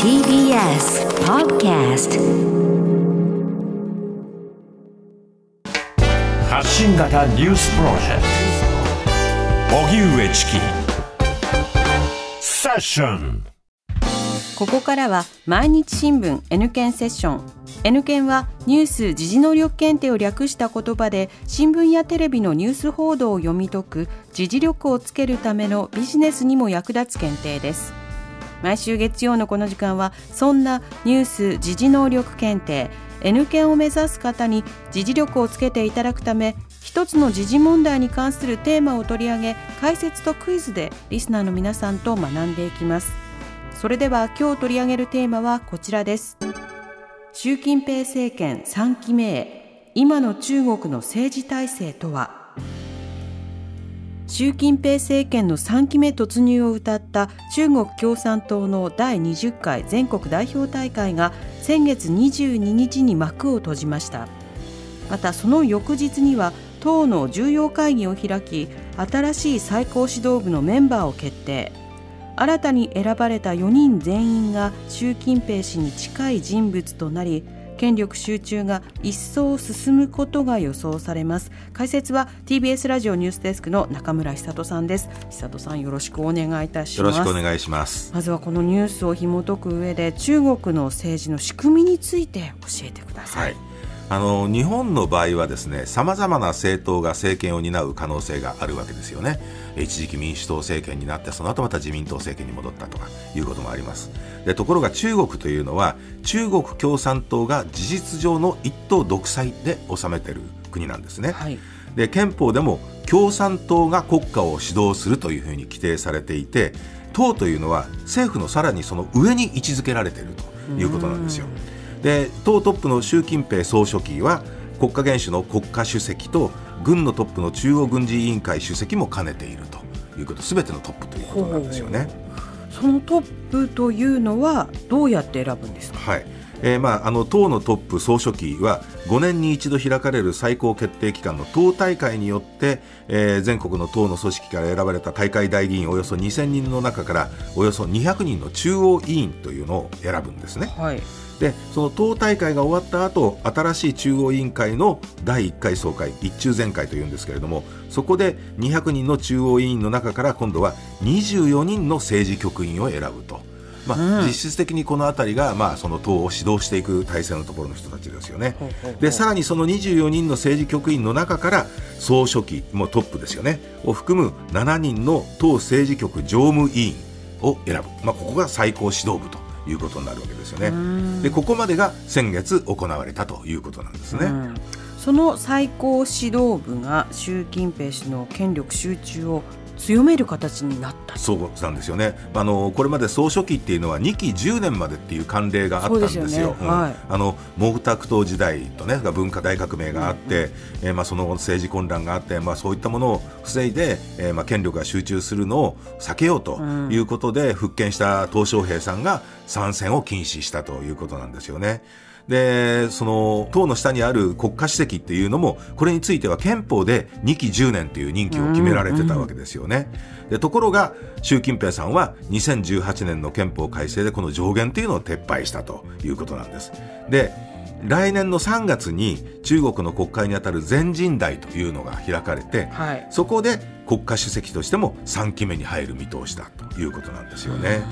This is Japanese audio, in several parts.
TBS Podcast 発信型ニュースプロジェクト。荻上チキ。セッション。ここからは毎日新聞 N 検セッション。N 検はニュース・時事能力検定を略した言葉で新聞やテレビのニュース報道を読み解く時事力をつけるためのビジネスにも役立つ検定です毎週月曜のこの時間はそんなニュース・時事能力検定 N 検を目指す方に時事力をつけていただくため一つの時事問題に関するテーマを取り上げ解説とクイズでリスナーの皆さんと学んでいきます。それでは今日取り上げるテーマはこちらです。習近平政権3期目へ今の中国の政治体制とは？習近平政権の3期目突入を謳った中国共産党の第20回全国代表大会が先月22日に幕を閉じました。またその翌日には党の重要会議を開き新しい最高指導部のメンバーを決定。新たに選ばれた4人全員が習近平氏に近い人物となり権力集中が一層進むことが予想されます。解説は TBS ラジオニュースデスクの中村久人さんです。久人さんよろしくお願いいたします。よろしくお願いします。まずはこのニュースを紐解く上で中国の政治の仕組みについて教えてください、はいあの日本の場合はですねさまざまな政党が政権を担う可能性があるわけですよね。一時期民主党政権になってその後また自民党政権に戻ったとかいうこともあります。でところが中国というのは中国共産党が事実上の一党独裁で治めている国なんですね、はい。で憲法でも共産党が国家を指導するというふうに規定されていて党というのは政府のさらにその上に位置づけられているということなんですよ。で党トップの習近平総書記は国家元首の国家主席と軍のトップの中央軍事委員会主席も兼ねているということすべてのトップということなんですよね。そのトップというのはどうやって選ぶんですか、はいえーまあ、あの党のトップ総書記は5年に一度開かれる最高決定機関の党大会によって、えー、全国の党の組織から選ばれた大会代議員およそ2000人の中からおよそ200人の中央委員というのを選ぶんですね。はいでその党大会が終わった後新しい中央委員会の第1回総会一中全会というんですけれどもそこで200人の中央委員の中から今度は24人の政治局員を選ぶと。まあ、うん、実質的にこの辺りが、まあ、その党を指導していく体制のところの人たちですよね。でさらにその24人の政治局員の中から総書記もトップですよねを含む7人の党政治局常務委員を選ぶ、まあ、ここが最高指導部ということになるわけですよね。でここまでが先月行われたということなんですね。その最高指導部が習近平氏の権力集中を強める形になった。そうなんですよね。あのこれまで総書記っていうのは2期10年までっていう慣例があったんですよ、ね。うん。はい、あの毛沢東時代とね文化大革命があって、うんうん、えー、まあ、その後政治混乱があって、まあ、そういったものを防いで、えー、まあ、権力が集中するのを避けようということで、復権した鄧小平さんが参戦を禁止したということなんですよね。で、その、党の下にある国家主席っていうのも、これについては憲法で2期10年という任期を決められてたわけですよね。でところが、習近平さんは2018年の憲法改正でこの上限というのを撤廃したということなんです。で、来年の3月に中国の国会にあたる全人代というのが開かれて、はい、そこで国家主席としても3期目に入る見通しだということなんですよね。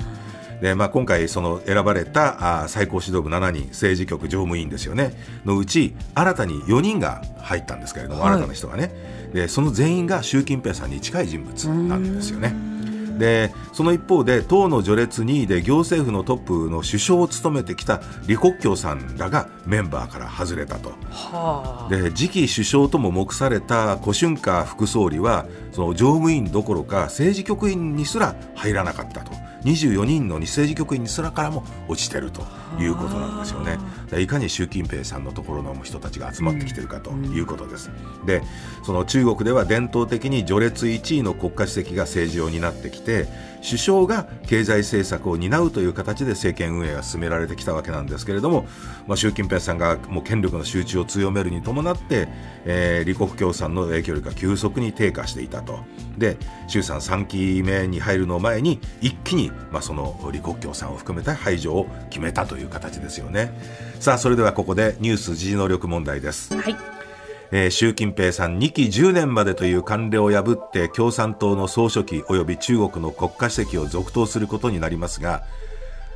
で、まあ、今回その選ばれたあ最高指導部7人政治局常務委員ですよね。のうち新たに4人が入ったんですけれども、はい、新たな人がね。でその全員が習近平さんに近い人物なんですよね。でその一方で党の序列2位で行政府のトップの首相を務めてきた李克強さんらがメンバーから外れたと、はあ、で次期首相とも目された胡春華副総理はその常務委員どころか政治局員にすら入らなかったと。24人の政治局員にすらからも落ちてるということなんですよね。いかに習近平さんのところの人たちが集まってきてるかということです。で、その中国では伝統的に序列1位の国家主席が政治を担ってきて、首相が経済政策を担うという形で政権運営が進められてきたわけなんですけれども、まあ、習近平さんがもう権力の集中を強めるに伴って、えー、李克強さんの影響力が急速に低下していたと。で、習さん3期目に入るのを前に一気にに、まあ、その李克強さんを含めた排除を決めたという形ですよね。さあそれではここでニュース時事能力問題です、はい。えー、習近平さん2期10年までという慣例を破って共産党の総書記及び中国の国家主席を続投することになりますが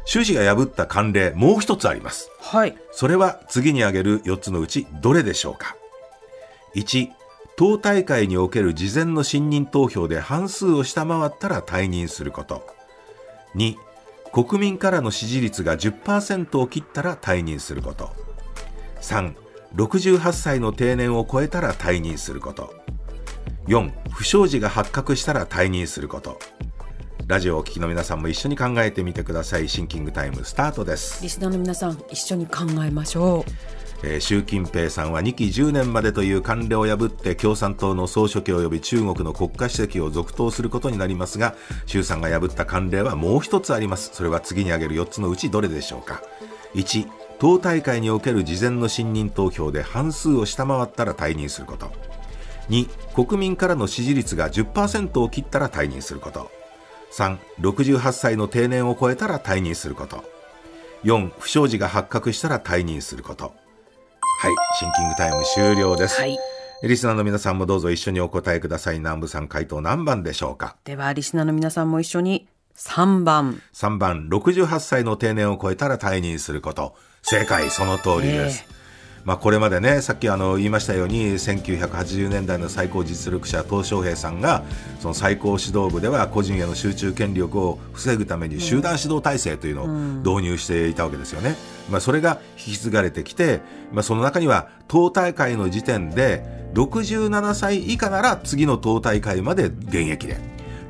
習氏が破った慣例もう一つあります、はい、それは次に挙げる4つのうちどれでしょうか？1党大会における事前の信任投票で半数を下回ったら退任すること2国民からの支持率が10%を切ったら退任すること。3 68歳の定年を超えたら退任すること。4不祥事が発覚したら退任すること。ラジオをお聞きの皆さんも一緒に考えてみてください。シンキングタイムスタートです。リスナーの皆さん一緒に考えましょう。えー、習近平さんは2期10年までという慣例を破って共産党の総書記及び中国の国家主席を続投することになりますが習さんが破った慣例はもう一つあります。それは次に挙げる4つのうちどれでしょうか？1党大会における事前の信任投票で半数を下回ったら退任すること。2国民からの支持率が10%を切ったら退任すること。3 68歳の定年を超えたら退任すること。4不祥事が発覚したら退任すること。はい。シンキングタイム終了です、はい、リスナーの皆さんもどうぞ一緒にお答えください。南部さん回答何番でしょうか？ではリスナーの皆さんも一緒に3番。3番。68歳の定年を超えたら退任すること。正解。その通りです、まあ、これまでねさっきあの言いましたように1980年代の最高実力者鄧小平さんがその最高指導部では個人への集中権力を防ぐために集団指導体制というのを導入していたわけですよね。まあ、それが引き継がれてきて、まあ、その中には党大会の時点で67歳以下なら次の党大会まで現役で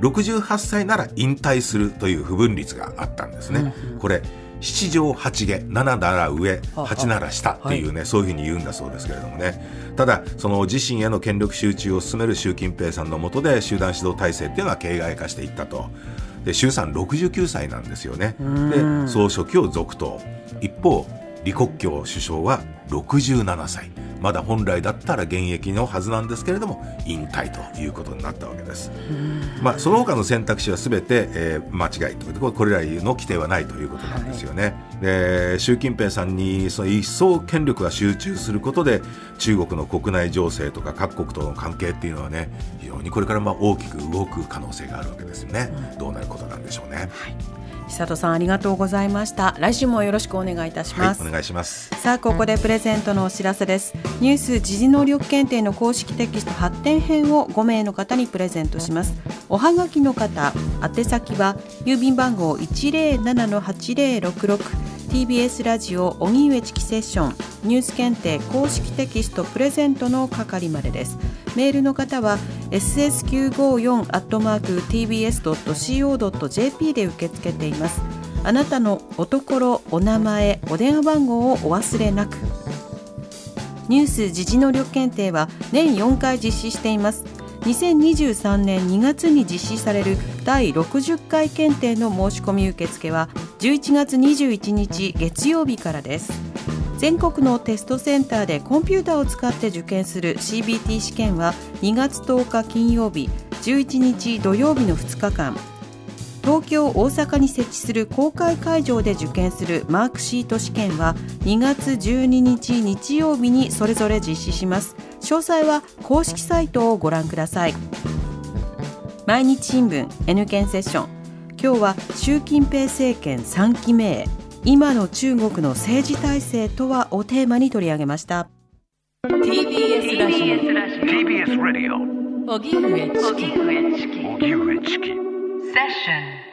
68歳なら引退するという不分率があったんですね。これ七条八下七なら上八なら下っていうね、はい、そういうふうに言うんだそうですけれどもね。ただその自身への権力集中を進める習近平さんの下で集団指導体制っていうのは形骸化していったと。で習さん69歳なんですよね。で総書記を続投。一方李克強首相は67歳まだ本来だったら現役のはずなんですけれども引退ということになったわけです。まあ、その他の選択肢はすべて、えー、間違いというここれらの規定はないということなんですよね。はい、で習近平さんにその一層権力が集中することで中国の国内情勢とか各国との関係っていうのはね非常にこれからまあ大きく動く可能性があるわけですよね。どうなることなんでしょうね。はい久里さんありがとうございました。来週もよろしくお願いいたします、はい、お願いします。さあここでプレゼントのお知らせです。ニュース時事能力検定の公式テキスト発展編を5名の方にプレゼントします。おはがきの方宛先は郵便番号107-8066 TBS ラジオ荻上チキセッションニュース検定公式テキストプレゼントの係までです。メールの方は ss954-tbs.co.jp で受け付けています。あなたのおところお名前お電話番号をお忘れなく。ニュース時事能力検定は年4回実施しています。2023年2月に実施される第60回検定の申し込み受付は11月21日月曜日からです。全国のテストセンターでコンピューターを使って受験する CBT 試験は2月10日金曜日11日土曜日の2日間。東京、大阪に設置する公開会場で受験するマークシート試験は2月12日日曜日にそれぞれ実施します。詳細は公式サイトをご覧ください。毎日新聞 N 検セッション。今日は習近平政権3期目へ今の中国の政治体制とはをテーマに取り上げました。TBS ラジオ。TBS ラジオ荻上チキ。荻上チキ。セッション